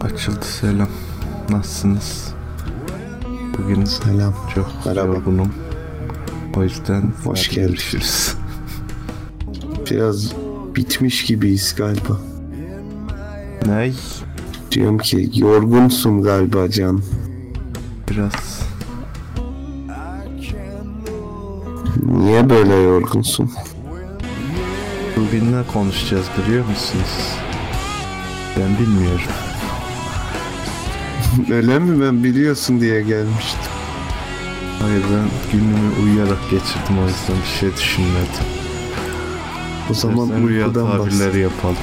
Açıldı selam. Nasılsınız? Bugün Selam. çok Merhaba. yorgunum. O yüzden Hoş hadi geldin. görüşürüz. Biraz bitmiş gibiyiz galiba. Ney? Diyorum ki yorgunsun galiba Can. Biraz Niye böyle yorgunsun? bugün ne konuşacağız biliyor musunuz? Ben bilmiyorum. Öyle mi ben biliyorsun diye gelmiştim. Hayır ben günümü uyuyarak geçirdim o yüzden bir şey düşünmedim. O zaman İstersen uykudan bahset. yapalım.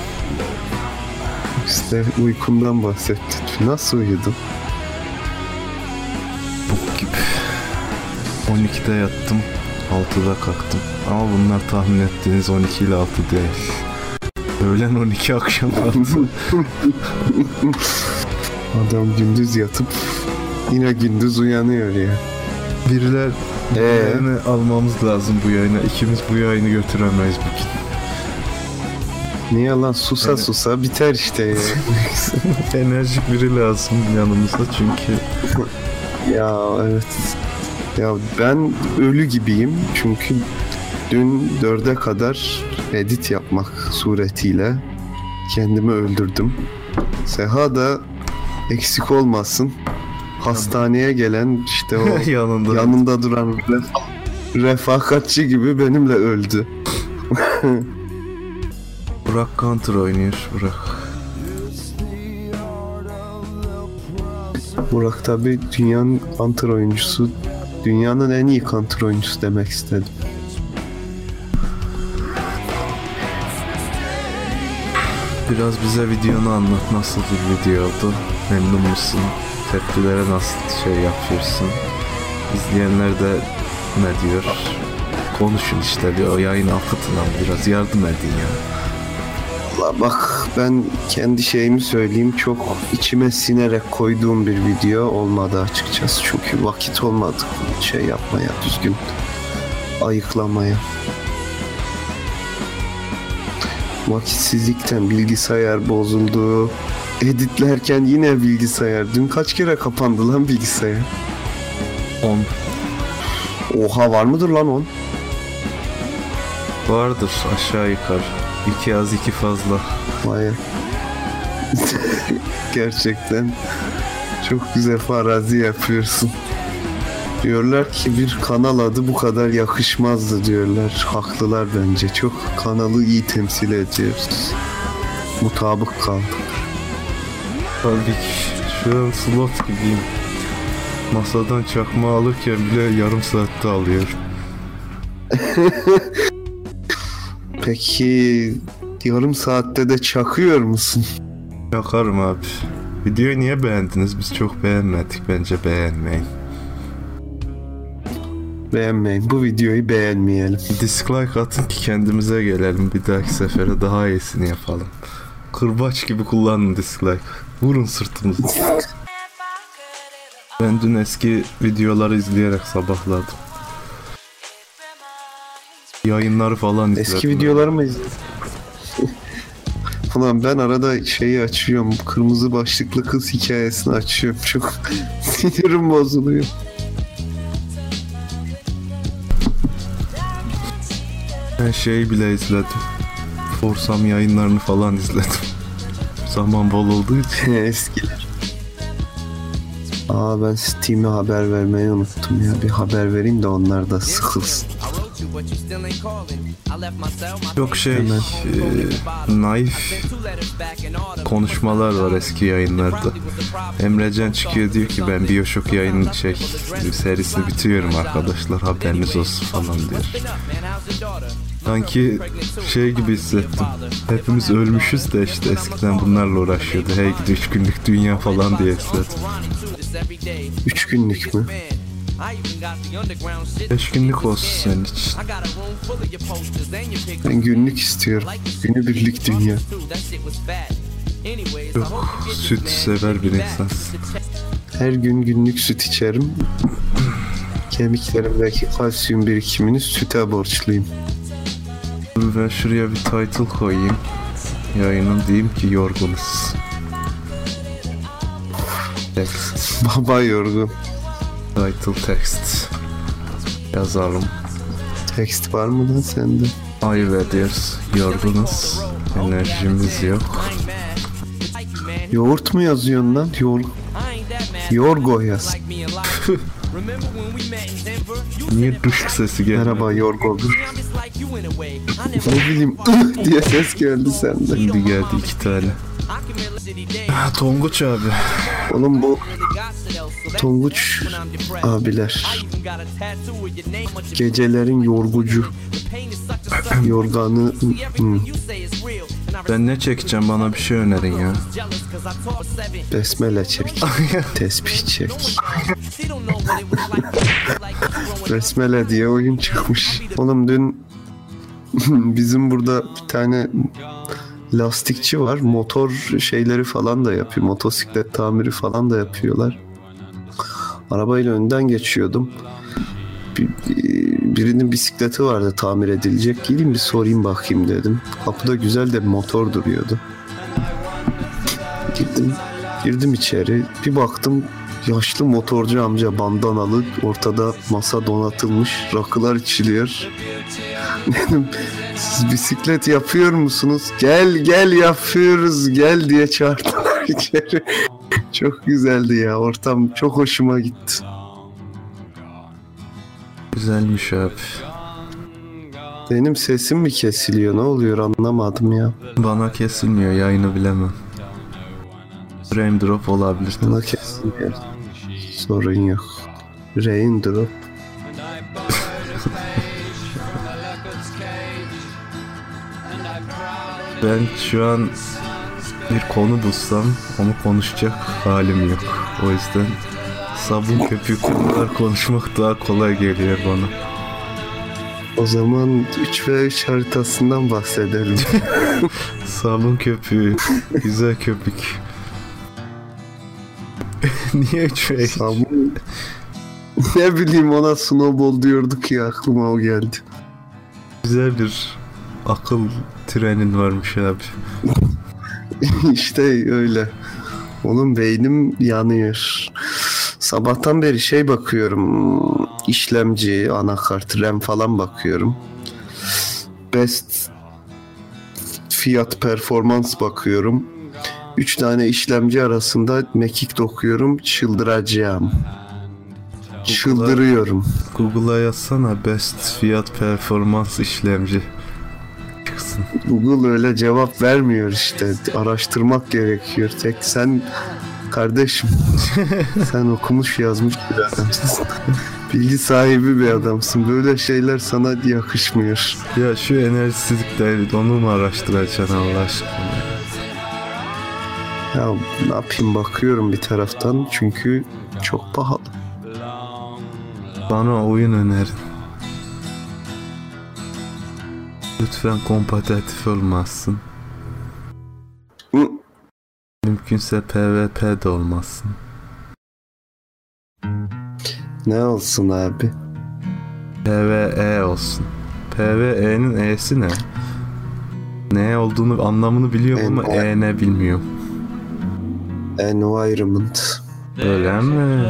İşte uykundan bahset. Nasıl uyudun? Bok gibi. 12'de yattım. 6'da kalktım. Ama bunlar tahmin ettiğiniz 12 ile 6 değil. Öğlen 12 akşam 6. Adam gündüz yatıp yine gündüz uyanıyor ya. Biriler Ee? yayını almamız lazım bu yayına. İkimiz bu yayını götüremeyiz bugün. Niye lan susa Evet. susa biter işte ya. Enerjik biri lazım yanımızda çünkü ya evet. Ya ben ölü gibiyim çünkü dün dörde kadar edit yapmak suretiyle kendimi öldürdüm. Seha da eksik olmasın. Hastaneye gelen işte o yanında yanında duran ref- refakatçi gibi benimle öldü. Burak Counter oynuyor Burak. Burak tabi dünyanın counter oyuncusu. Dünyanın en iyi counter oyuncusu demek istedim. Biraz bize videonu anlat. Nasıl bir video oldu? Memnun musun? Tepkilere nasıl şey yapıyorsun? İzleyenler de ne diyor? Konuşun işte o yayın akıtın biraz yardım edin ya. Valla bak ben kendi şeyimi söyleyeyim çok içime sinerek koyduğum bir video olmadı açıkçası. Çünkü vakit olmadı şey yapmaya düzgün ayıklamaya. Vakitsizlikten bilgisayar bozuldu. Editlerken yine bilgisayar. Dün kaç kere kapandı lan bilgisayar? 10 Oha var mıdır lan on? vardır aşağı yukarı. İki az iki fazla. Vay. Gerçekten çok güzel farazi yapıyorsun. Diyorlar ki bir kanal adı bu kadar yakışmazdı diyorlar. Haklılar bence. Çok kanalı iyi temsil ediyoruz. Mutabık kaldık. Tabii ki şu an slot gibiyim. Masadan çakma alırken bile yarım saatte alıyorum. Peki yarım saatte de çakıyor musun? Yakarım abi. Videoyu niye beğendiniz? Biz çok beğenmedik. Bence beğenmeyin. Beğenmeyin. Bu videoyu beğenmeyelim. Dislike atın ki kendimize gelelim. Bir dahaki sefere daha iyisini yapalım. Kırbaç gibi kullanın dislike. Vurun sırtımızı. Ben dün eski videoları izleyerek sabahladım. Yayınları falan izledim. Eski videoları mı izledin? Ulan ben arada şeyi açıyorum. Kırmızı başlıklı kız hikayesini açıyorum. Çok sinirim bozuluyor. Ben şeyi bile izledim. Forsam yayınlarını falan izledim. Zaman bol olduğu için. Eskiler. Aa ben Steam'e haber vermeyi unuttum ya. Bir haber vereyim de onlar da sıkılsın. Çok şey Hemen. e, naif konuşmalar var eski yayınlarda. Emrecan çıkıyor diyor ki ben Bioshock yayın şey serisini bitiriyorum arkadaşlar haberiniz olsun falan diyor. Sanki şey gibi hissettim. Hepimiz ölmüşüz de işte eskiden bunlarla uğraşıyordu. Hey gidi üç günlük dünya falan diye hissettim. Üç günlük mü? Beş günlük olsun senin için. Ben günlük istiyorum. Günübirlik dünya. Yok süt sever bir insansın. Her gün günlük süt içerim. Kemiklerimdeki kalsiyum birikimini süte borçluyum. Dur ben şuraya bir title koyayım. Yayının diyeyim ki yorgunuz. Text. Baba yorgun. Title text. Yazalım. Tekst var mı lan sende? Ayıp ediyoruz. Yorgunuz. Enerjimiz yok. Yoğurt mu yazıyorsun lan? Yor Yorgo yaz. Niye duş sesi geldi? Merhaba Yorgo. ne bileyim diye ses geldi senden. Şimdi geldi iki tane. Ha, Tonguç abi. Oğlum bu Tonguç abiler. Gecelerin yorgucu. Yorganı. Hı. Ben ne çekeceğim bana bir şey önerin ya. Besmele çek. Tesbih çek. Besmele diye oyun çıkmış. Oğlum dün bizim burada bir tane lastikçi var. Motor şeyleri falan da yapıyor. Motosiklet tamiri falan da yapıyorlar. Arabayla önden geçiyordum. Bir, birinin bisikleti vardı tamir edilecek. Gideyim bir sorayım bakayım dedim. Kapıda güzel de motor duruyordu. Girdim, girdim içeri. Bir baktım yaşlı motorcu amca bandanalı. Ortada masa donatılmış. Rakılar içiliyor. Dedim siz bisiklet yapıyor musunuz? Gel gel yapıyoruz gel diye çağırdılar içeri. Çok güzeldi ya ortam çok hoşuma gitti. Güzelmiş abi. Benim sesim mi kesiliyor ne oluyor anlamadım ya. Bana kesilmiyor yayını bilemem. Frame drop olabilir. Bana kesiliyor. Sorun yok. Raindrop. Ben şu an bir konu bulsam onu konuşacak halim yok. O yüzden sabun köpüğü konular konuşmak daha kolay geliyor bana. O zaman 3 ve 3 haritasından bahsedelim. Sabun köpüğü, güzel köpük. Niye üç ve üç? Sabun... ne bileyim ona snowball diyorduk ya aklıma o geldi. Güzel bir akıl trenin varmış abi. işte öyle. Onun beynim yanıyor. Sabahtan beri şey bakıyorum. işlemci, anakart, RAM falan bakıyorum. Best fiyat performans bakıyorum. Üç tane işlemci arasında mekik dokuyorum. Çıldıracağım. Çıldırıyorum. Google'a yazsana best fiyat performans işlemci. Çıksın. Google öyle cevap vermiyor işte. Araştırmak gerekiyor. Tek sen kardeşim sen okumuş yazmış bir adamsın. Bilgi sahibi bir adamsın. Böyle şeyler sana yakışmıyor. Ya şu enerjisizlik değil onu mu araştıracaksın Allah aşkına? Ya ne yapayım bakıyorum bir taraftan çünkü çok pahalı. Bana oyun önerin. Lütfen kompetitif olmazsın. Hı, Mümkünse PvP de olmasın. Ne olsun abi? PvE olsun. PvE'nin E'si ne? Ne olduğunu anlamını biliyorum ama E ne bilmiyorum. Environment. Öyle mi?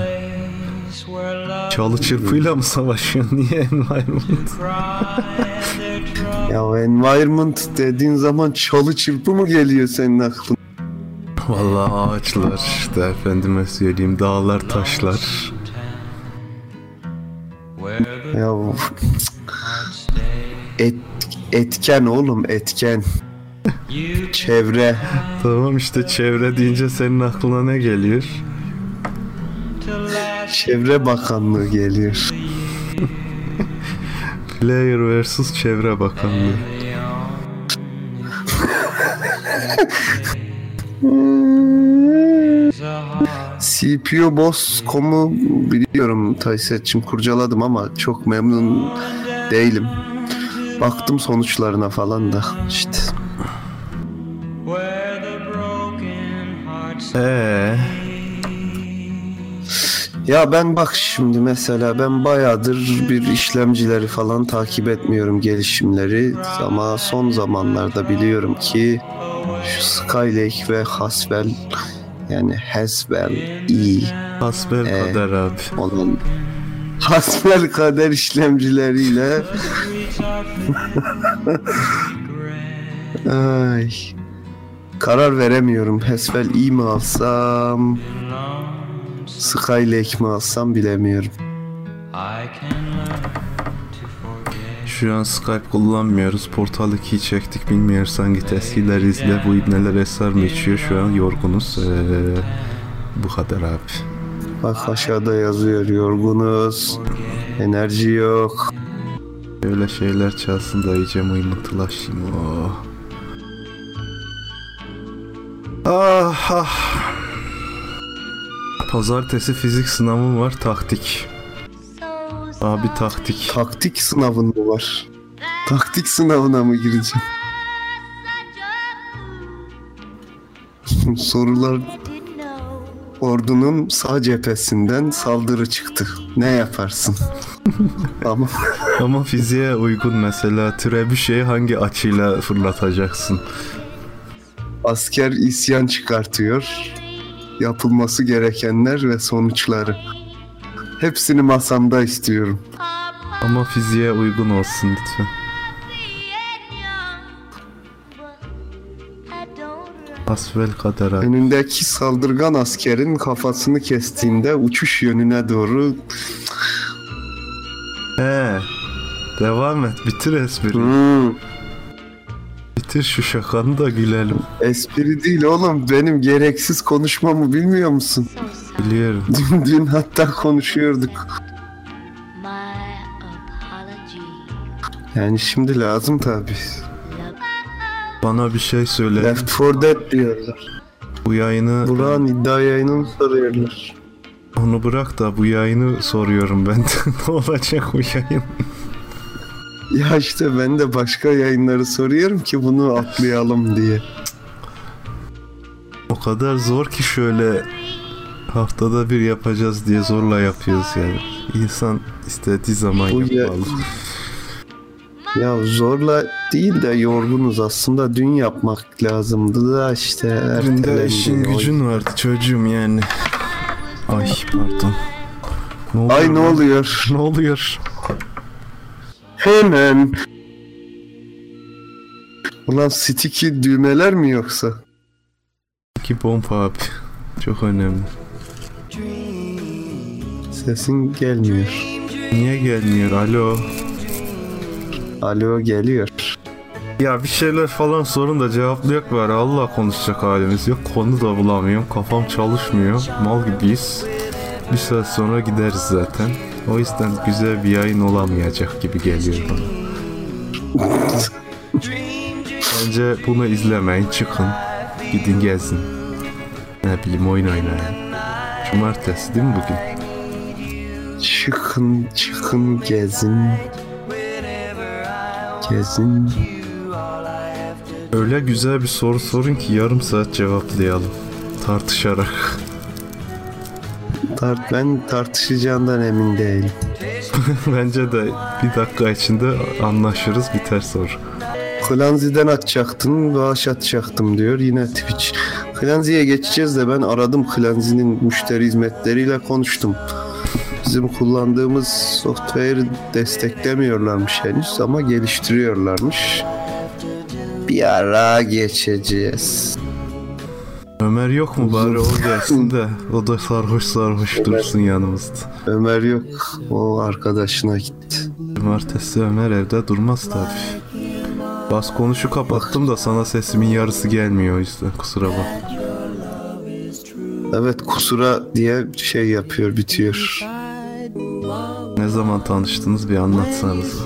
Çalı çırpıyla mı savaşıyorsun? Niye environment? Ya environment dediğin zaman çalı çırpı mı geliyor senin aklına? Vallahi ağaçlar işte efendime söyleyeyim dağlar taşlar. Ya et, etken oğlum etken. Çevre. Tamam işte çevre deyince senin aklına ne geliyor? Çevre Bakanlığı geliyor. Player vs Çevre Bakanlığı. CPU Boss.com'u biliyorum Taysetçim kurcaladım ama çok memnun değilim. Baktım sonuçlarına falan da işte. Ee, Ya ben bak şimdi mesela ben bayağıdır bir işlemcileri falan takip etmiyorum gelişimleri ama son zamanlarda biliyorum ki şu Skylake ve Haswell yani hasbel iyi Hasbel Ee, kader abi. olan hasbel kader işlemcileriyle Ay. Karar veremiyorum. Hasbel iyi mi alsam? Skylake mi alsam bilemiyorum. Şu an Skype kullanmıyoruz. Portal 2'yi çektik. Bilmiyorsan git eskileri izle. Bu ibneler eser mi içiyor? Şu an yorgunuz. Ee, bu kadar abi. Bak aşağıda yazıyor yorgunuz. Enerji yok. Öyle şeyler çalsın da iyice mıymıntılaşayım. Oh. Ah ah. Pazartesi fizik sınavım var. Taktik. Abi taktik. Taktik sınavın mı var? Taktik sınavına mı gireceğim? Sorular ordunun sağ cephesinden saldırı çıktı. Ne yaparsın? Ama Ama fiziğe uygun mesela türebüşeyi hangi açıyla fırlatacaksın? Asker isyan çıkartıyor. Yapılması gerekenler ve sonuçları. Hepsini masamda istiyorum. Ama fiziğe uygun olsun lütfen. Hasbel kader abi. Önündeki saldırgan askerin kafasını kestiğinde uçuş yönüne doğru He. Devam et. Bitir espri. Hmm, Bitir şu şakanı da gülelim. espri değil oğlum benim gereksiz konuşmamı bilmiyor musun? Biliyorum. Dün, dün hatta konuşuyorduk. Yani şimdi lazım tabi. Bana bir şey söyle. Left 4 Dead diyorlar. Bu yayını Burak'ın iddia yayınını soruyorlar. onu bırak da bu yayını soruyorum ben. ne olacak bu yayın? Ya işte ben de başka yayınları soruyorum ki bunu atlayalım diye. O kadar zor ki şöyle haftada bir yapacağız diye zorla yapıyoruz yani. İnsan istediği zaman Bu ya- yapmalı. Ya zorla değil de yorgunuz aslında dün yapmak lazımdı da işte Günde ertelendi. işin gücün vardı çocuğum yani. Ay pardon. Ne oluyor? Ay ne oluyor? Ne oluyor? Hemen. Ulan sticky düğmeler mi yoksa? Ki pompa abi. Çok önemli. Sesin gelmiyor. Niye gelmiyor? Alo. Alo geliyor. Ya bir şeyler falan sorun da cevaplayak var. Allah konuşacak halimiz yok. Konu da bulamıyorum. Kafam çalışmıyor. Mal gibiyiz. Bir saat sonra gideriz zaten. O yüzden güzel bir yayın olamayacak gibi geliyor bana. Bence bunu izlemeyin. Çıkın. Gidin gezin. Ne bileyim oyun oynayın. Cumartesi değil mi bugün? Çıkın çıkın gezin. Gezin. Öyle güzel bir soru sorun ki yarım saat cevaplayalım. Tartışarak. Tart ben tartışacağından emin değilim. Bence de bir dakika içinde anlaşırız biter soru. Klanzi'den atacaktım, bağış atacaktım diyor. Yine Twitch. Klanzi'ye geçeceğiz de ben aradım Klanzi'nin müşteri hizmetleriyle konuştum. Bizim kullandığımız software'ı desteklemiyorlarmış henüz ama geliştiriyorlarmış. Bir ara geçeceğiz. Ömer yok mu bari o gelsin de o da sarhoş sarhoş dursun yanımızda. Ömer yok. O arkadaşına gitti. Cumartesi Ömer evde durmaz tabi. Bas konuşu kapattım da sana sesimin yarısı gelmiyor o yüzden kusura bak. Evet kusura diye şey yapıyor, bitiyor. Ne zaman tanıştınız bir anlatsanız.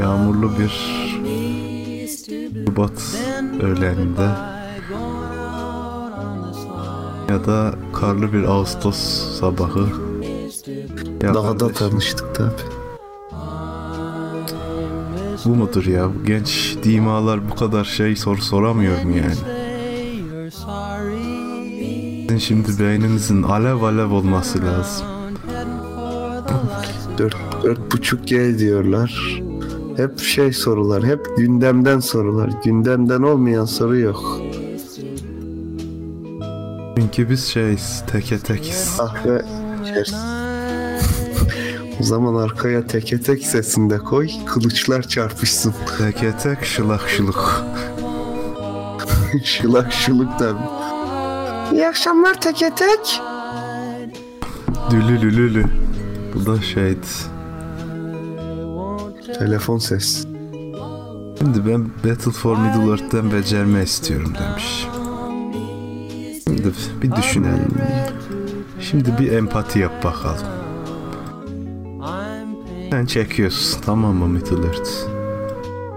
Yağmurlu bir Şubat öğleninde ya da karlı bir Ağustos sabahı. Ya Daha da kardeşim, tanıştık tabi. Bu mudur ya? Genç dimalar bu kadar şey sor soramıyor mu yani? Sizin şimdi beyninizin alev alev olması lazım. Dört, dört buçuk G diyorlar. Hep şey sorular, hep gündemden sorular. Gündemden olmayan soru yok. Çünkü biz şeyiz, teke tekiz. Kahve içersin. O zaman arkaya teke tek sesini de koy. Kılıçlar çarpışsın. Teke tek şılak şıluk. şılak şıluk da. İyi akşamlar teke tek. Dülülülülü. Bu da şeydi. Telefon ses. Şimdi ben Battle for Middle Earth'ten becerme istiyorum demiş. Şimdi bir düşünelim. Şimdi bir empati yap bakalım. Sen çekiyorsun tamam mı Middle Earth?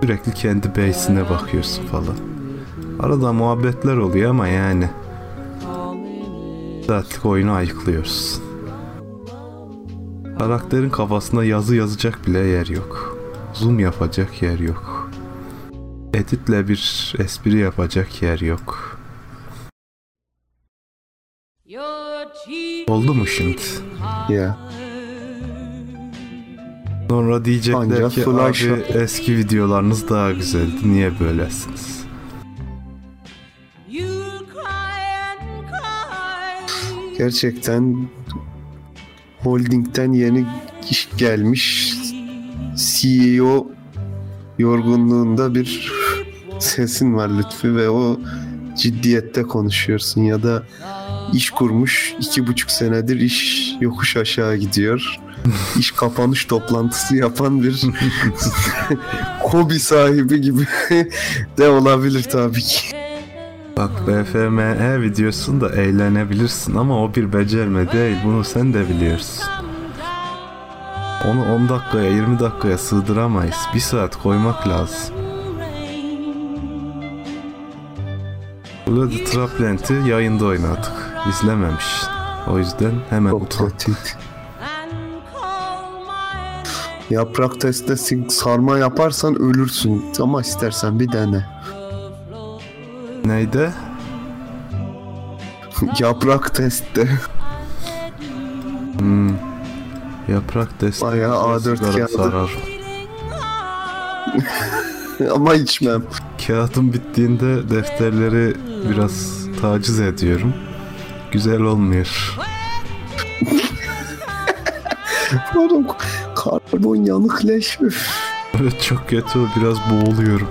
Sürekli kendi base'ine bakıyorsun falan. Arada muhabbetler oluyor ama yani. Saatlik oyunu ayıklıyorsun. Karakterin kafasında yazı yazacak bile yer yok. Zoom yapacak yer yok. Editle bir espri yapacak yer yok. Oldu mu şimdi? Ya. Sonra diyecekler Ancak ki abi shot." eski videolarınız daha güzeldi. Niye böylesiniz? Gerçekten holdingden yeni iş gelmiş CEO yorgunluğunda bir sesin var Lütfü ve o ciddiyette konuşuyorsun ya da iş kurmuş iki buçuk senedir iş yokuş aşağı gidiyor. İş kapanış toplantısı yapan bir hobi sahibi gibi de olabilir tabii ki. Bak BFME videosunda eğlenebilirsin ama o bir becerme değil. Bunu sen de biliyorsun. Onu 10 dakikaya 20 dakikaya sığdıramayız. Bir saat koymak lazım. Bloody Trapland'i yayında oynadık. İzlememiş. O yüzden hemen Çok utan. kötüydü. Yaprak testi sarma yaparsan ölürsün ama istersen bir dene. Neydi? Yaprak testte Hmm. Yaprak desteği Bayağı A4 sigara kağıdı. sarar. ama içmem. Kağıtım bittiğinde defterleri biraz taciz ediyorum. Güzel olmuyor. Oğlum karbon yanık leş. Evet çok kötü biraz boğuluyorum.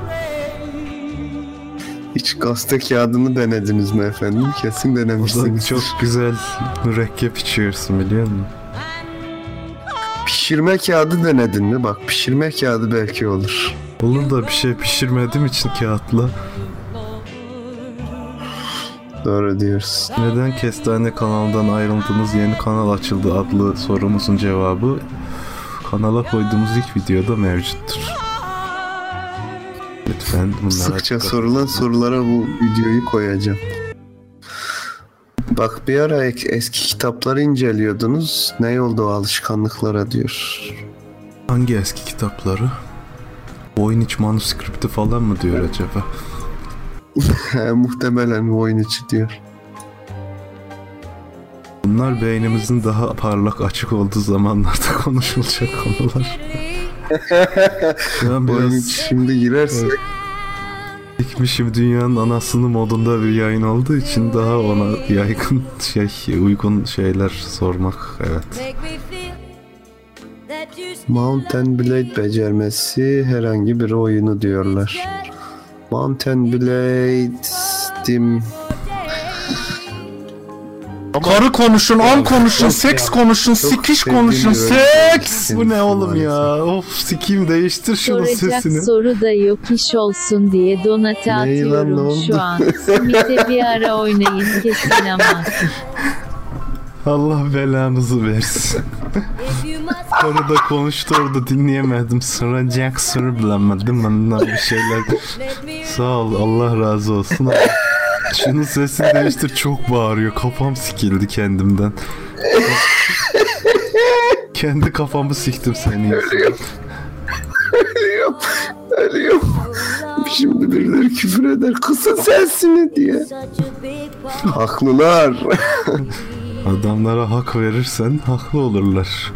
Hiç gazete kağıdını denediniz mi efendim? Kesin denemişsiniz. çok güzel mürekkep içiyorsun biliyor musun? Pişirme kağıdı denedin mi? Bak pişirme kağıdı belki olur. Olur da bir şey pişirmediğim için kağıtla. Doğru diyoruz. Neden Kestane kanalından ayrıldınız yeni kanal açıldı adlı sorumuzun cevabı kanala koyduğumuz ilk videoda mevcuttur. Lütfen bunlara Sıkça sorulan sorulara bu videoyu koyacağım. Bak bir ara eski kitapları inceliyordunuz. Ne oldu o alışkanlıklara diyor. Hangi eski kitapları? Oyun iç manuskripti falan mı diyor acaba? Muhtemelen oyun içi diyor. Bunlar beynimizin daha parlak açık olduğu zamanlarda konuşulacak konular. Şu an biraz içi şimdi girersek dikmişim dünyanın anasını modunda bir yayın olduğu için daha ona yaygın şey uygun şeyler sormak evet. Mountain Blade becermesi herhangi bir oyunu diyorlar. Mountain Blade Steam Karı konuşun, an konuşun, seks konuşun, sikiş konuşun, seks. Bu ne oğlum ya? Of sikiyim değiştir şunu Soracak sesini. soru da yok iş olsun diye donate Ney lan, ne atıyorum oldu? şu an. Simit'e bir ara oynayın kesin ama. Allah belanızı versin. Karı da konuştu orada dinleyemedim. Soracak soru bilemedim. Benden bir şeyler. Sağ ol Allah razı olsun. Şunun sesini değiştir çok bağırıyor. Kafam sikildi kendimden. Kendi kafamı siktim senin yüzünden. Ölüyorum. Ölüyorum. Şimdi birileri küfür eder kısa sesini diye. Haklılar. Adamlara hak verirsen haklı olurlar.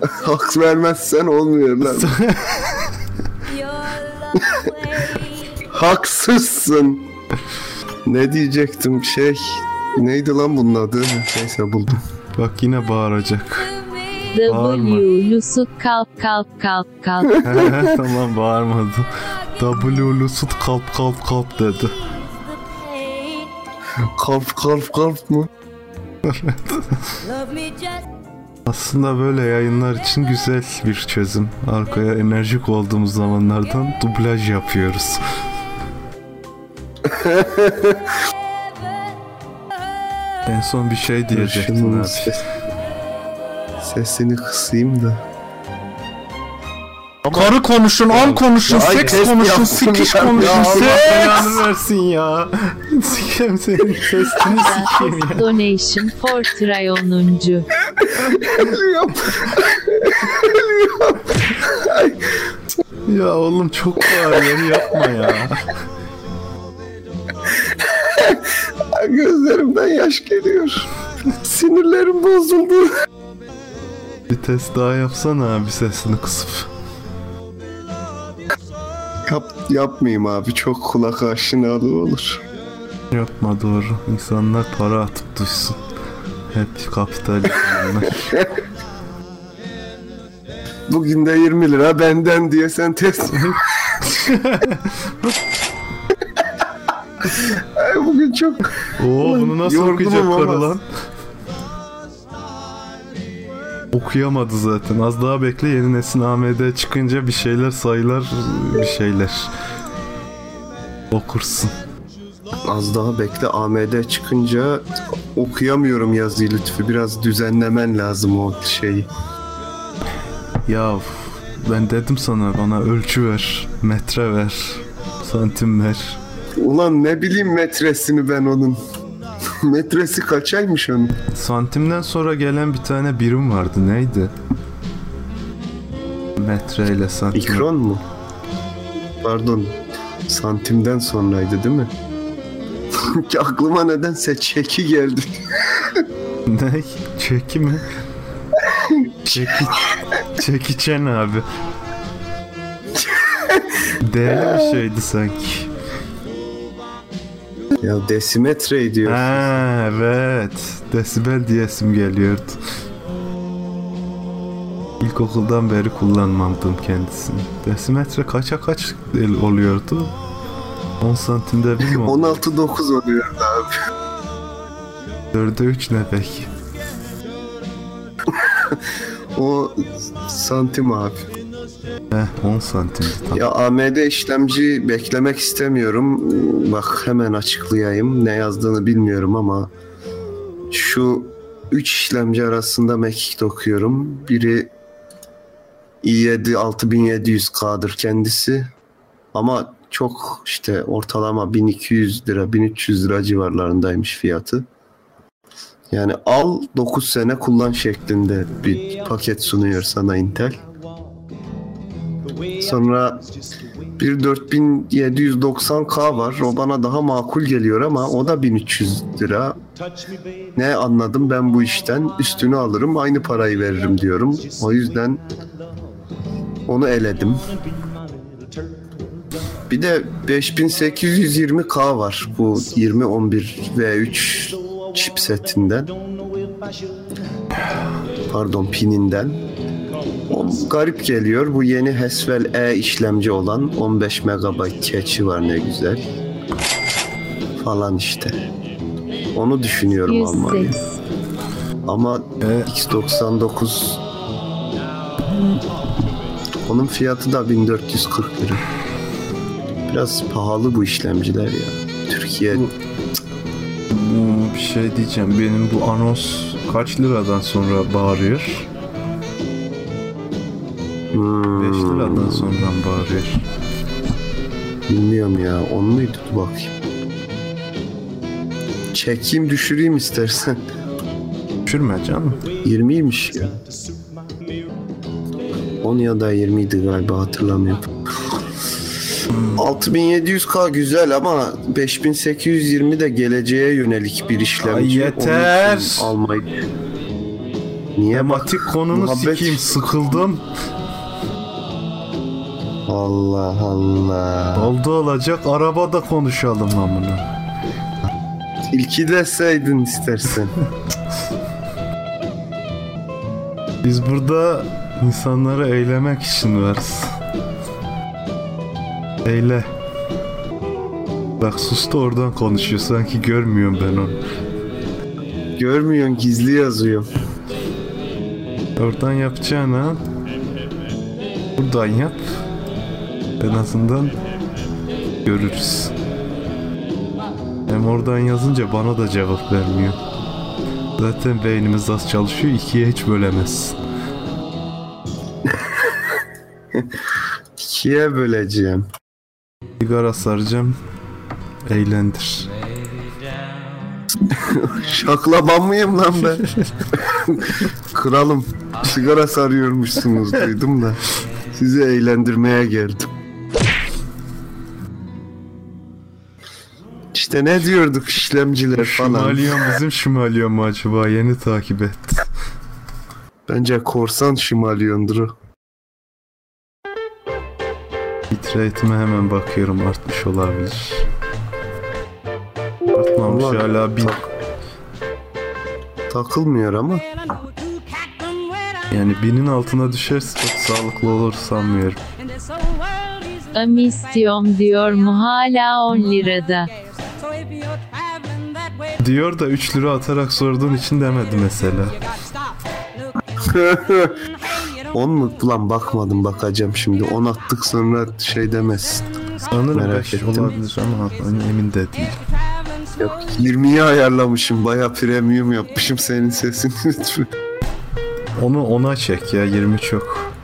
Hak vermezsen olmuyorlar. Haksızsın. Ne diyecektim şey Neydi lan bunun adı? Neyse buldum. Bak yine bağıracak. Bağırma. W Lusut kalp kalp kalp kalp. Tamam bağırmadı. W Lusut kalp kalp kalp dedi. Kalp kalp kalp mı? Aslında böyle yayınlar için güzel bir çözüm. Arkaya enerjik olduğumuz zamanlardan dublaj yapıyoruz. en son bir şey diyecektin abi. ses- sesini kısayım da. Karı konuşun, an konuşun, Ya, seks konuşun, sikiş konuşun, Ya seks versin ya. Sikeyim senin sesini sikeyim ya. Donation for try 10. Ölüyorum. Ya oğlum çok bağırıyor yapma ya. Gözlerimden yaş geliyor. Sinirlerim bozuldu. Bir test daha yapsana abi sesini kısıp. Yap, yapmayayım abi. Çok kulak aşinalığı olur. Yapma doğru. İnsanlar para atıp duysun. Hep kapitalist. Bugün de 20 lira benden diye sen test Ay, Bugün çok Oo bunu nasıl okuyacaklar ama. lan? Okuyamadı zaten. Az daha bekle yeni nesil AMD çıkınca bir şeyler sayılar bir şeyler. Okursun. Az daha bekle AMD çıkınca okuyamıyorum yazıyı lütfü. Biraz düzenlemen lazım o şeyi. Ya ben dedim sana bana ölçü ver, metre ver, santim ver. Ulan ne bileyim metresini ben onun. Metresi kaçaymış onun? Santimden sonra gelen bir tane birim vardı. Neydi? Metre ile santim. Mikron mu? Pardon. Santimden sonraydı değil mi? Ki aklıma nedense çeki geldi. Ne? Çeki mi? Çeki. Çekiçen abi. Değerli bir şeydi sanki. Ya desimetre diyor. Ha evet. Desibel diyesim geliyordu. İlkokuldan beri kullanmadım kendisini. Desimetre kaça kaç oluyordu? 10 santimde bir mi? 16-9 oluyor abi. 4'e 3 ne peki? O santim abi. Heh 10 santim. Tamam. Ya AMD işlemci beklemek istemiyorum. Bak hemen açıklayayım. Ne yazdığını bilmiyorum ama şu 3 işlemci arasında mekik okuyorum. Biri i7 6700K'dır kendisi. Ama çok işte ortalama 1200 lira 1300 lira civarlarındaymış fiyatı. Yani al 9 sene kullan şeklinde bir paket sunuyor sana Intel. Sonra bir 4790K var. O bana daha makul geliyor ama o da 1300 lira. Ne anladım ben bu işten? Üstünü alırım, aynı parayı veririm diyorum. O yüzden onu eledim. Bir de 5820K var bu 2011 V3 chipsetinden. Pardon pininden. O garip geliyor. Bu yeni Haswell E işlemci olan 15 MB cache'i var ne güzel. Falan işte. Onu düşünüyorum almayı. 108. Ama E, X99 onun fiyatı da 1440 lira. Biraz pahalı bu işlemciler ya. Türkiye hmm, bir şey diyeceğim. Benim bu anons kaç liradan sonra bağırıyor? Hmm, 5 liradan sonra bağırıyor. bilmiyorum ya. On muydu? Dur bakayım. Çekeyim düşüreyim istersen. Düşürme canım. 20'ymiş ya. 10 ya da 20 idi galiba hatırlamıyorum. 6700K güzel ama 5820 de geleceğe yönelik bir işlemci. Ay yeter. Almayı. Niye? Tematik konunu muhabbet- sikeyim sıkıldım. Allah Allah. Oldu olacak arabada konuşalım amına. İlki deseydin istersen. Biz burada insanları eylemek için varız. Eyle. Bak sus da oradan konuşuyor. Sanki görmüyorum ben onu. Görmüyorsun gizli yazıyor. Oradan yapacağına buradan yap. En azından görürüz. Hem oradan yazınca bana da cevap vermiyor. Zaten beynimiz az çalışıyor. ikiye hiç bölemez. İkiye böleceğim. Sigara saracağım. Eğlendir. Şaklaban mıyım lan ben? Kralım sigara sarıyormuşsunuz duydum da. Sizi eğlendirmeye geldim. İşte ne diyorduk işlemciler falan. Şımalyon bizim şımalyon mu acaba? Yeni takip et. Bence korsan şımalyondur o. Bitrate'ime hemen bakıyorum artmış olabilir. Artmamış Allah- hala bin. Takılmıyor ama. Yani binin altına düşerse çok sağlıklı olur sanmıyorum. Amistiyorum diyor mu hala 10 lirada. Diyor da 3 lira atarak sorduğun için demedi mesela. 10 mu? Ulan bakmadım bakacağım şimdi. 10 attık sonra şey demezsin. Sanırım Merak 5 ettim. olabilir ama hani emin de değil. Yok 20'yi ayarlamışım. Baya premium yapmışım senin sesini lütfen. Onu ona çek ya 20 çok.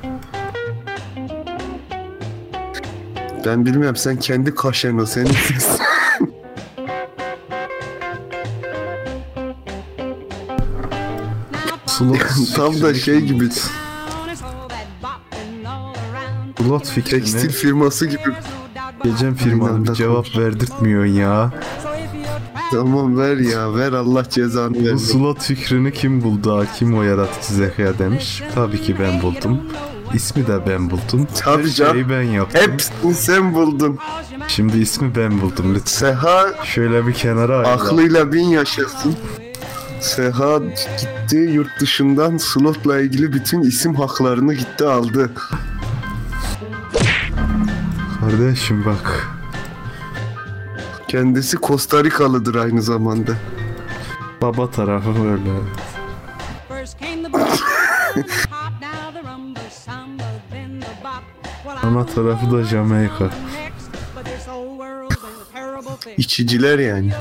Ben bilmiyorum sen kendi kaşen o senin sesin. Slot Tam da şey gibi Slot fikrini tekstil firması gibi. Gecem firmanın bir cevap verdirtmiyorsun ya. Tamam ver ya ver Allah cezanı Bu versin. slot fikrini kim buldu? Kim o yaratıcı zeka demiş. Tabii ki ben buldum. İsmi de ben buldum. Tabii Her canım. şeyi ben yaptım. Hepsini sen buldun. Şimdi ismi ben buldum lütfen. Seha Şöyle bir kenara ayıralım. aklıyla bin yaşasın. Seha gitti yurt dışından slotla ilgili bütün isim haklarını gitti aldı. Kardeşim bak. Kendisi Costa Rikalıdır aynı zamanda. Baba tarafı böyle. Ana tarafı da Jamaika. İçiciler yani.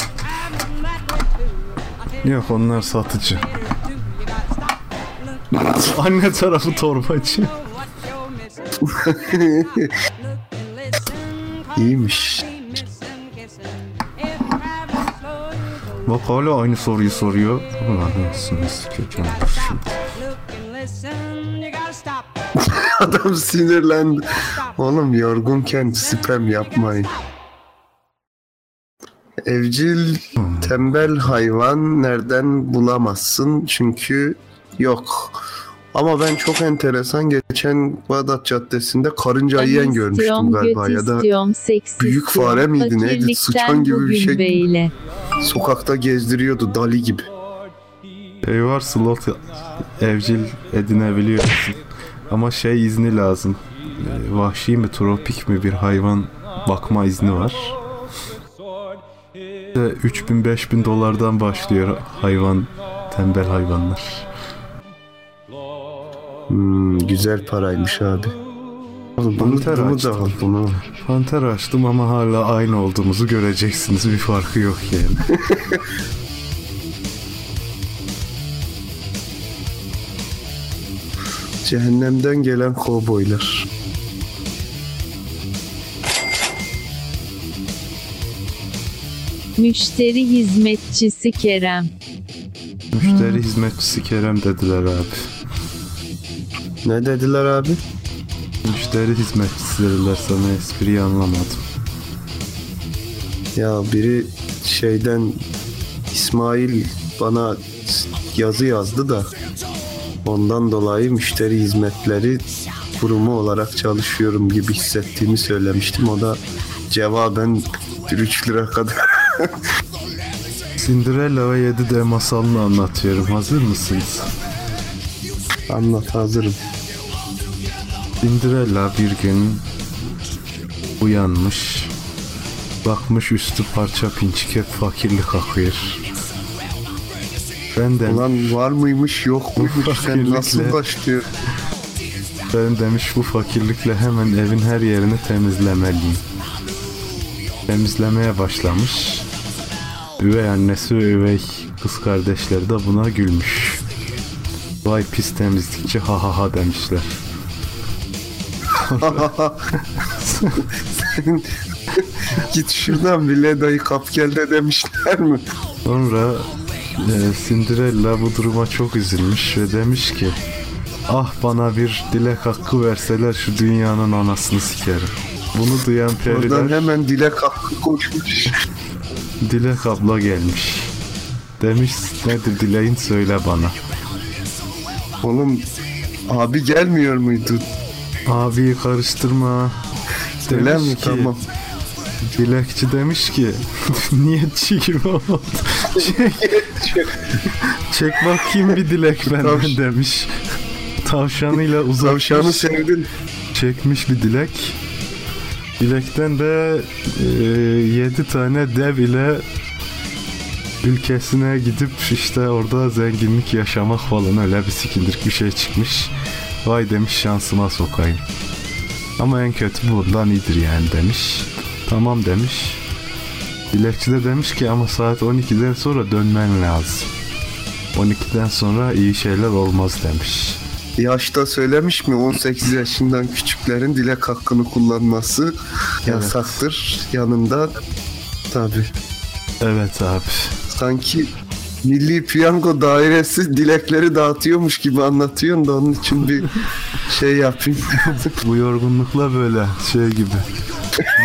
Yok onlar satıcı. Anne tarafı torbacı. İyiymiş. Bak hala aynı soruyu soruyor. Ulan nasıl sikeceğim şimdi. Adam sinirlendi. Oğlum yorgunken spam yapmayın. Evcil tembel hayvan nereden bulamazsın çünkü yok. Ama ben çok enteresan geçen Bağdat Caddesi'nde karınca yiyen görmüştüm galiba ya da büyük fare miydi, neydi? Sıçan gibi bir bugün şey. Beyle. sokakta gezdiriyordu Dali gibi. Şey var slot evcil edinebiliyorsun. Ama şey izni lazım. Ee, Vahşi mi tropik mi bir hayvan bakma izni var. De 3000-5000 dolardan başlıyor hayvan tembel hayvanlar. Hmm, güzel paraymış abi. Oğlum bunu, Panter bunu da açtım. al bunu. Panter açtım ama hala aynı olduğumuzu göreceksiniz. Bir farkı yok yani. Cehennemden gelen kovboylar. Müşteri hizmetçisi Kerem. Müşteri hizmetçisi Kerem dediler abi. Ne dediler abi? Müşteri hizmetçisi dediler sana espriyi anlamadım. Ya biri şeyden İsmail bana yazı yazdı da ondan dolayı müşteri hizmetleri kurumu olarak çalışıyorum gibi hissettiğimi söylemiştim. O da cevaben 3 lira kadar Cinderella ve Yedi Dev masalını anlatıyorum. Hazır mısınız? Anlat hazırım. Cinderella bir gün uyanmış. Bakmış üstü parça pinçik hep fakirlik akıyor. Ben de Ulan var mıymış yok muymuş sen nasıl başlıyor? ben demiş bu fakirlikle hemen evin her yerini temizlemeliyim. Temizlemeye başlamış. Üvey annesi ve üvey kız kardeşleri de buna gülmüş. Vay pis temizlikçi ha ha ha demişler. Git şuradan bile dayı kap gel de demişler mi? Sonra e, Cinderella bu duruma çok üzülmüş ve demiş ki Ah bana bir dilek hakkı verseler şu dünyanın anasını sikerim. Bunu duyan Oradan periler hemen dilek hakkı koşmuş. Dilek abla gelmiş. Demiş nedir dileğin söyle bana. Oğlum abi gelmiyor muydu? Abiyi karıştırma. Öyle Demiş mi? ki, Tamam. Dilekçi demiş ki niyetçi gibi oldu. Çek, çek bakayım bir dilek benden Tavş- demiş. Tavşanıyla uzatmış. Tavşanı sevdin. çekmiş bir dilek. Dilekten de e, 7 tane dev ile ülkesine gidip işte orada zenginlik yaşamak falan öyle bir sikindirik bir şey çıkmış. Vay demiş şansıma sokayım. Ama en kötü bundan iyidir yani demiş. Tamam demiş. Dilekçi de demiş ki ama saat 12'den sonra dönmen lazım. 12'den sonra iyi şeyler olmaz demiş. Yaşta söylemiş mi 18 yaşından küçüklerin dilek hakkını kullanması yasaktır. Yanında tabi. Evet abi. Sanki Milli Piyango Dairesi dilekleri dağıtıyormuş gibi anlatıyorsun da onun için bir şey yapayım. Bu yorgunlukla böyle şey gibi.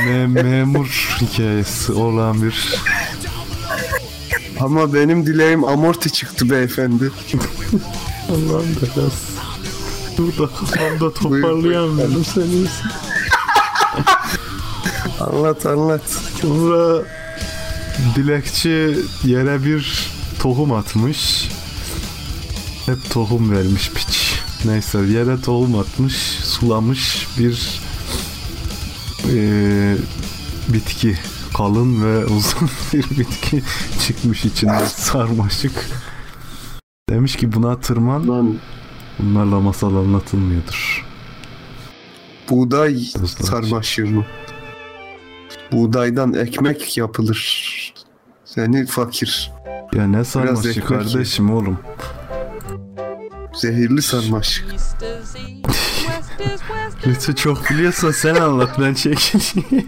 Me- memur hikayesi olan bir Ama benim dileğim amorti çıktı beyefendi. Allah'ım belası. Burada kafamda toparlayamıyorum seni. Anlat anlat. Sonra dilekçi yere bir tohum atmış. Hep tohum vermiş piç. Neyse yere tohum atmış, sulamış bir eee, bitki. Kalın ve uzun bir bitki çıkmış içinde sarmaşık. Demiş ki buna tırman, Lan bunlarla masal anlatılmıyordur. buğday sarmaşığı mı? Buğdaydan ekmek yapılır. Seni fakir. Ya ne sarmaşık kardeşim oğlum. Zehirli sarmaşık. Lütfü çok biliyorsan sen anlat ben çekeyim.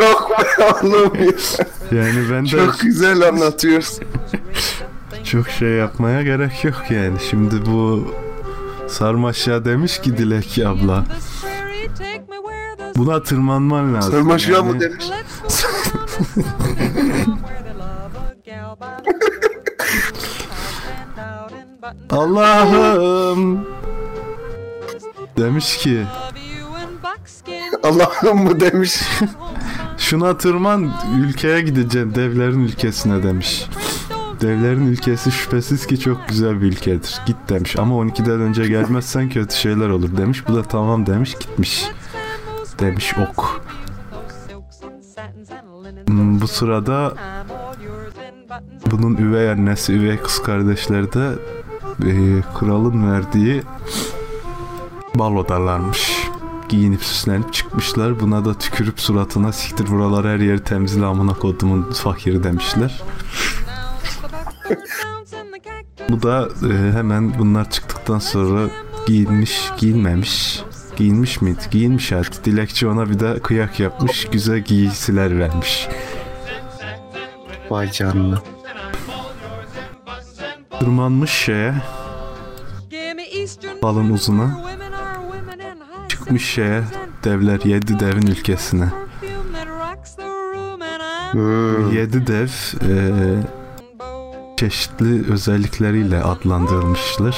Yok be oğlum ya. yani ben de Çok güzel anlatıyorsun. çok şey yapmaya gerek yok yani. Şimdi bu sarmaşığa demiş ki Dilek abla buna tırmanman lazım. Sarmaşığa yani. mı demiş? Allah'ım demiş ki Allah'ım mı demiş. şuna tırman ülkeye gideceksin devlerin ülkesine demiş. Devlerin ülkesi şüphesiz ki çok güzel bir ülkedir. Git demiş ama 12'den önce gelmezsen kötü şeyler olur demiş. Bu da tamam demiş gitmiş. Demiş ok. Hmm, Bu sırada bunun üvey annesi, üvey kız kardeşleri de e, kralın verdiği balodalarmış. Giyinip süslenip çıkmışlar. Buna da tükürüp suratına siktir buralar her yeri temizle amına kodumun fakiri demişler. Bu da e, hemen bunlar çıktıktan sonra giyinmiş, giyinmemiş. Giyinmiş miydi? Giyinmiş artık. Dilekçi ona bir de kıyak yapmış. Güzel giysiler vermiş. Vay canına. Tırmanmış şeye, balın uzuna. Çıkmış şeye, devler yedi devin ülkesine. Hmm. Yedi dev e, çeşitli özellikleriyle adlandırılmışlar.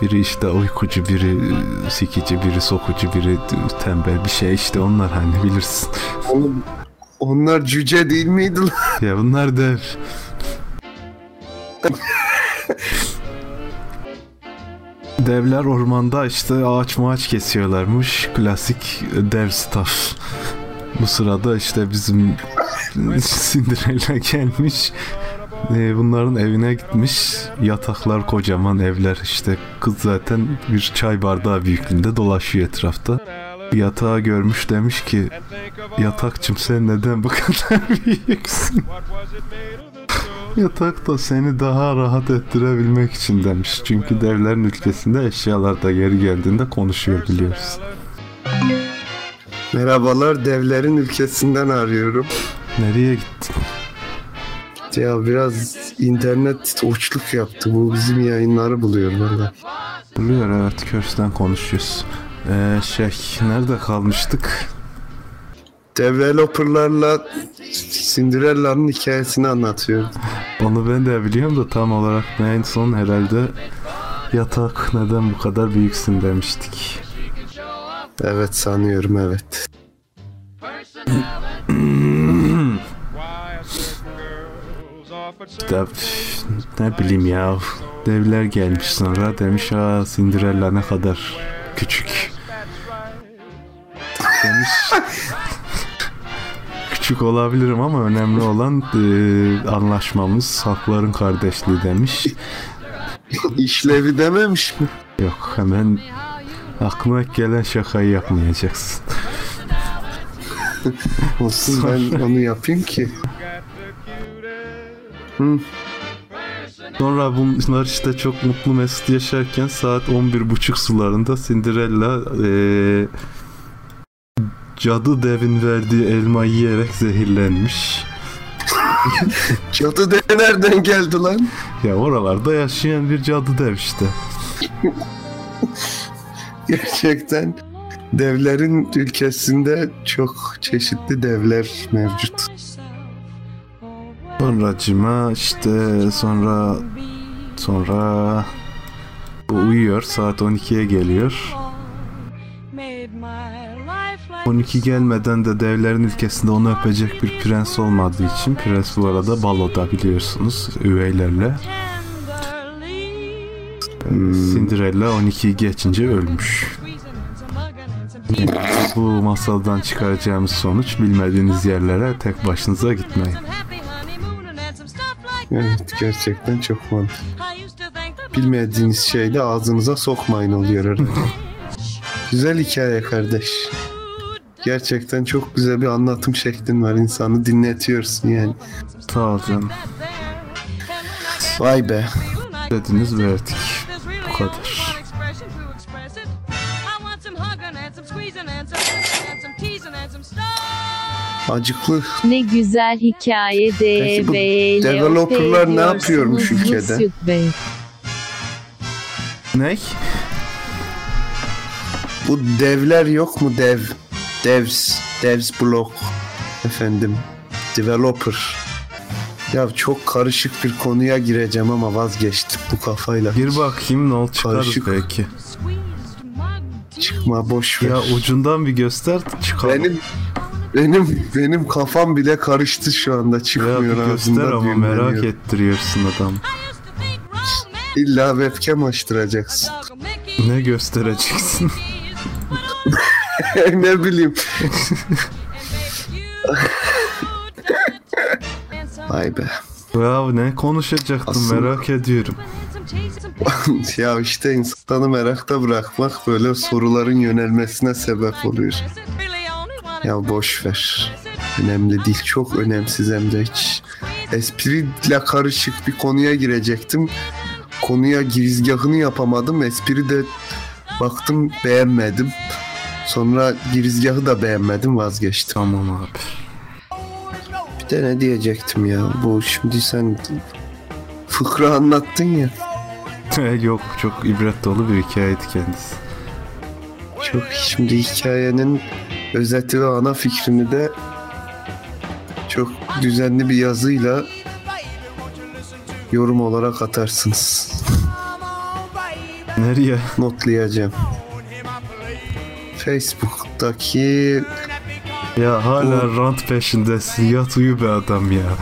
Biri işte uykucu, biri sikici, biri sokucu, biri tembel bir şey işte onlar hani bilirsin. Oğlum Onlar cüce değil miydi lan? Ya bunlar dev. Devler ormanda işte ağaç mağaç kesiyorlarmış. Klasik dev staff. Bu sırada işte bizim Cinderella gelmiş. Ee, Bunların evine gitmiş. Yataklar kocaman evler işte. Kız zaten bir çay bardağı büyüklüğünde dolaşıyor etrafta. Yatağı görmüş demiş ki Yatakçım sen neden bu kadar büyüksün? Yatak da seni daha rahat ettirebilmek için demiş. Çünkü devlerin ülkesinde eşyalar da yeri geldiğinde konuşuyor biliyoruz. Merhabalar devlerin ülkesinden arıyorum. Nereye gittin? Ya biraz internet uçluk yaptı. Bu bizim yayınları buluyor valla. Biliyor evet Köşk'ten konuşuyoruz. Ee, şey nerede kalmıştık? Developerlarla Cinderella'nın hikayesini anlatıyor. Onu ben de biliyorum da tam olarak en son herhalde yatak neden bu kadar büyüksün demiştik. Evet sanıyorum evet. Üf, ne bileyim ya devler gelmiş sonra demiş ha Cinderella ne kadar küçük demiş küçük olabilirim ama önemli olan e, anlaşmamız hakların kardeşliği demiş İşlevi dememiş mi? yok hemen aklına gelen şakayı yapmayacaksın Olsun ben onu yapayım ki. Hı. Sonra bunlar işte çok mutlu mesut yaşarken saat 11.30 sularında Cinderella eee, cadı devin verdiği elma yiyerek zehirlenmiş. Cadı de nereden geldi lan? Ya oralarda yaşayan bir cadı dev işte. Gerçekten devlerin ülkesinde çok çeşitli devler mevcut. Sonracıma işte sonra sonra bu uyuyor saat 12'ye geliyor. 12 gelmeden de devlerin ülkesinde onu öpecek bir prens olmadığı için prens bu arada baloda biliyorsunuz üveylerle. Cinderella 12'yi geçince ölmüş. Bu masaldan çıkaracağımız sonuç bilmediğiniz yerlere tek başınıza gitmeyin. Evet gerçekten çok mantıklı. Bilmediğiniz şeyde ağzınıza sokmayın oluyor herhalde. güzel hikaye kardeş. Gerçekten çok güzel bir anlatım şeklin var. İnsanı dinletiyorsun yani. Sağ ol canım. Vay be. Dediniz verdik. Acıklı. Ne güzel hikaye Peki bu developerlar ne yapıyormuş ülkede? Ne? Bu devler yok mu dev? Devs. Devs block. Efendim. Developer. Ya çok karışık bir konuya gireceğim ama vazgeçtim bu kafayla. Gir bakayım ne ol çıkarız Karışık. belki. Çıkma boş ver. Ya ucundan bir göster çıkar. benim benim benim kafam bile karıştı şu anda ya çıkmıyor bir göster ama merak ettiriyorsun adam. İlla webcam açtıracaksın. Ne göstereceksin? ne bileyim. Vay be. ya ne konuşacaktım Aslında- merak ediyorum. ya işte insanı merakta bırakmak böyle soruların yönelmesine sebep oluyor. Ya boş ver. Önemli değil. Çok önemsiz hem de hiç. Espriyle karışık bir konuya girecektim. Konuya girizgahını yapamadım. Espri de baktım beğenmedim. Sonra girizgahı da beğenmedim vazgeçtim. Tamam abi. Bir de ne diyecektim ya. Bu şimdi sen fıkra anlattın ya. Yok çok ibret dolu bir hikayeydi kendisi. Çok şimdi hikayenin özeti ve ana fikrini de çok düzenli bir yazıyla yorum olarak atarsınız. Nereye? Notlayacağım. Facebook'taki Ya hala rant peşindesin. Yat uyu be adam ya.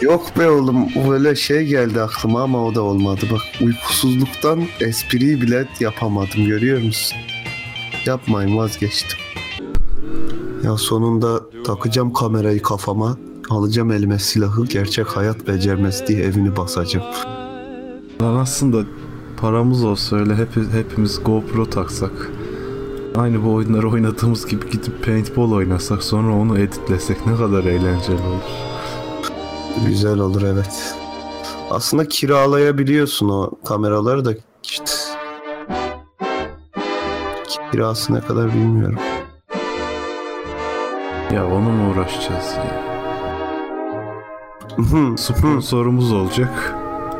Yok be oğlum öyle şey geldi aklıma ama o da olmadı. Bak uykusuzluktan espriyi bile yapamadım görüyor musun? Yapmayın vazgeçtim. Ya sonunda takacağım kamerayı kafama. Alacağım elime silahı gerçek hayat becermez diye evini basacağım. Lan aslında paramız olsa öyle hep, hepimiz GoPro taksak. Aynı bu oyunları oynadığımız gibi gidip paintball oynasak sonra onu editlesek ne kadar eğlenceli olur. Güzel olur evet. Aslında kiralayabiliyorsun o kameraları da işte. Kirası ne kadar bilmiyorum. Ya onunla mı uğraşacağız ya? Sponsorumuz olacak.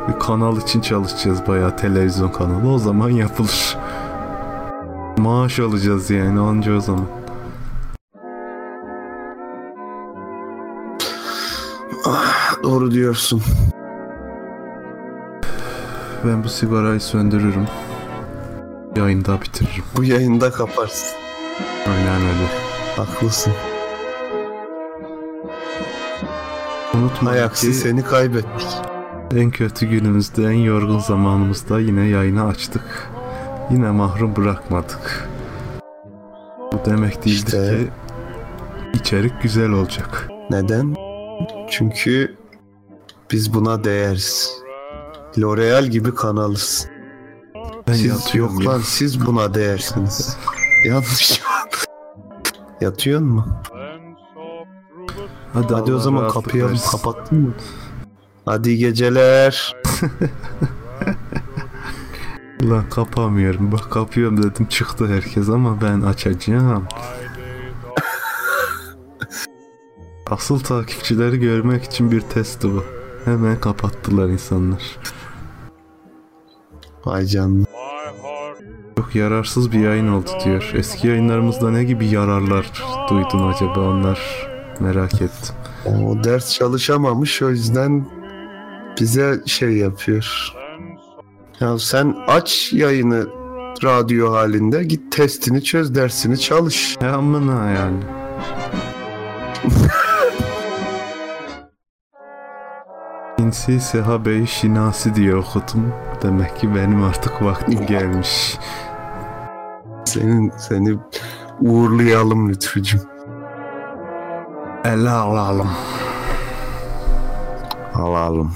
Bir kanal için çalışacağız bayağı televizyon kanalı. O zaman yapılır. Maaş alacağız yani anca o zaman. Doğru diyorsun. Ben bu sigarayı söndürürüm. Yayında bitiririm. Bu yayında kaparsın. Aynen öyle. Haklısın. Unutma Ayaksi ki seni kaybettik. en kötü günümüzde, en yorgun zamanımızda yine yayını açtık. Yine mahrum bırakmadık. Bu demek değildir İşte. ki içerik güzel olacak. Neden? Çünkü biz buna değeriz. L'Oreal gibi kanalız. Ben siz yok ya. lan siz buna değersiniz. Yanlış. Yatıyor mu? Hadi, Hadi o zaman kapıyı versin. kapattın mı? Hadi geceler. Ulan kapamıyorum. Bak kapıyorum dedim çıktı herkes ama ben açacağım. Asıl takipçileri görmek için bir test bu. Hemen kapattılar insanlar. Vay canına. Çok yararsız bir yayın oldu diyor. Eski yayınlarımızda ne gibi yararlar duydun acaba onlar merak ettim. O ders çalışamamış o yüzden bize şey yapıyor. Ya sen aç yayını radyo halinde git testini çöz dersini çalış. Ya amına yani. İnsi Seha Şinasi diye okudum. Demek ki benim artık vaktim gelmiş. Senin seni uğurlayalım lütfücüm. Ele alalım. Alalım.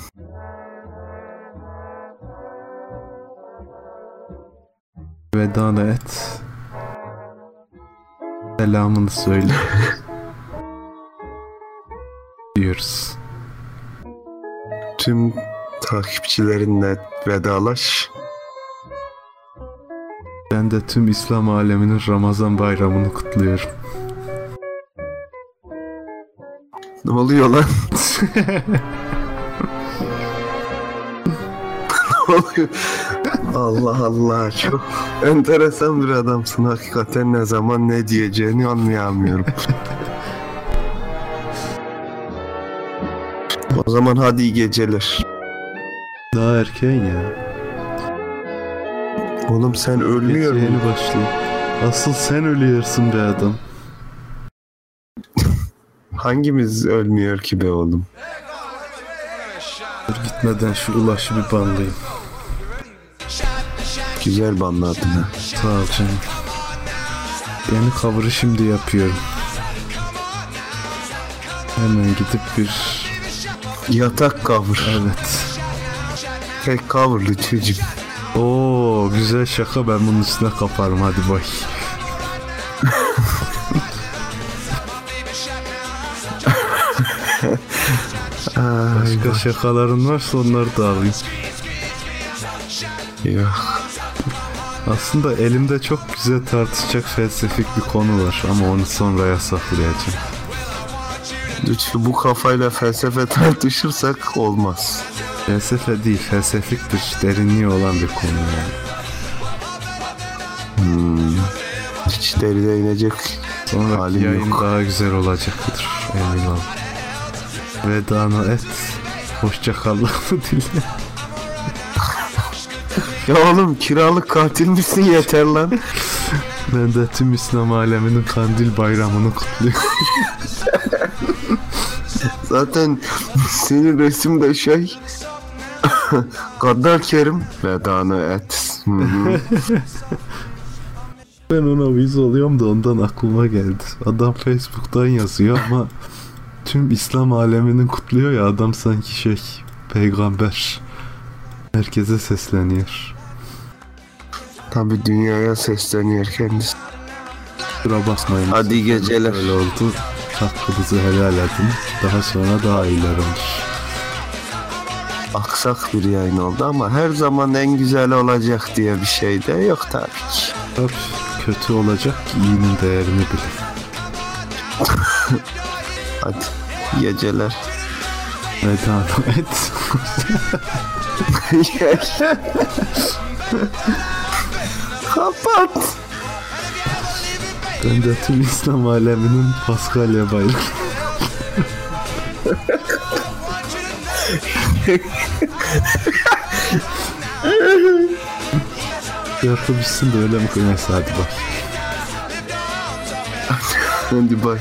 Veda da et. Selamını söyle. diyoruz. Tüm takipçilerinle vedalaş. Ben de tüm İslam aleminin Ramazan bayramını kutluyorum. Ne oluyor lan? ne oluyor? Allah Allah çok enteresan bir adamsın hakikaten ne zaman ne diyeceğini anlayamıyorum. o zaman hadi iyi geceler. Daha erken ya. Oğlum sen ölmüyor musun? Asıl sen ölüyorsun be adam. Hangimiz ölmüyor ki be oğlum? Dur gitmeden şu ulaşı bir banlayayım. Güzel banladın ha. Sağ ol canım. Yeni cover'ı şimdi yapıyorum. Hemen gidip bir... Yatak cover. Evet. Tek cover lütfücüm. Oo güzel şaka ben bunun üstüne kaparım hadi bay. Ay, Başka şakaların varsa onları da alayım. yok. Aslında elimde çok güzel tartışacak felsefik bir konu var ama onu sonraya saklayacağım. Lütfü bu kafayla felsefe tartışırsak olmaz. Felsefe değil felsefiktir derinliği olan bir konu yani. Hiç derine inecek Sonraki Halim yayın yok. daha güzel olacaktır emin ol. Vedana et. Hoşça kal lafı dile. Ya oğlum kiralık katil misin yeter lan. Ben de tüm İslam aleminin kandil bayramını kutluyorum. Zaten senin resimde şey Gaddar Kerim vedanı et. Hı hı. Ben ona uyuz oluyorum da ondan aklıma geldi. Adam Facebook'tan yazıyor ama tüm İslam aleminin kutluyor ya adam sanki şey peygamber. Herkese sesleniyor. Tabi dünyaya sesleniyor kendisi. Kusura bakmayın. Hadi geceler. Öyle oldu. Hakkınızı helal edin. Daha sonra daha iyiler olur. Aksak bir yayın oldu ama her zaman en güzel olacak diye bir şey de yok tabii ki. Tabii kötü olacak iyinin değerini bilin. Hadi geceler. Vedana et. Kapat. Ben de tüm İslam aleminin Paskalya. Şarkı bitsin de öyle mi koyarsa hadi bak. Hadi bay.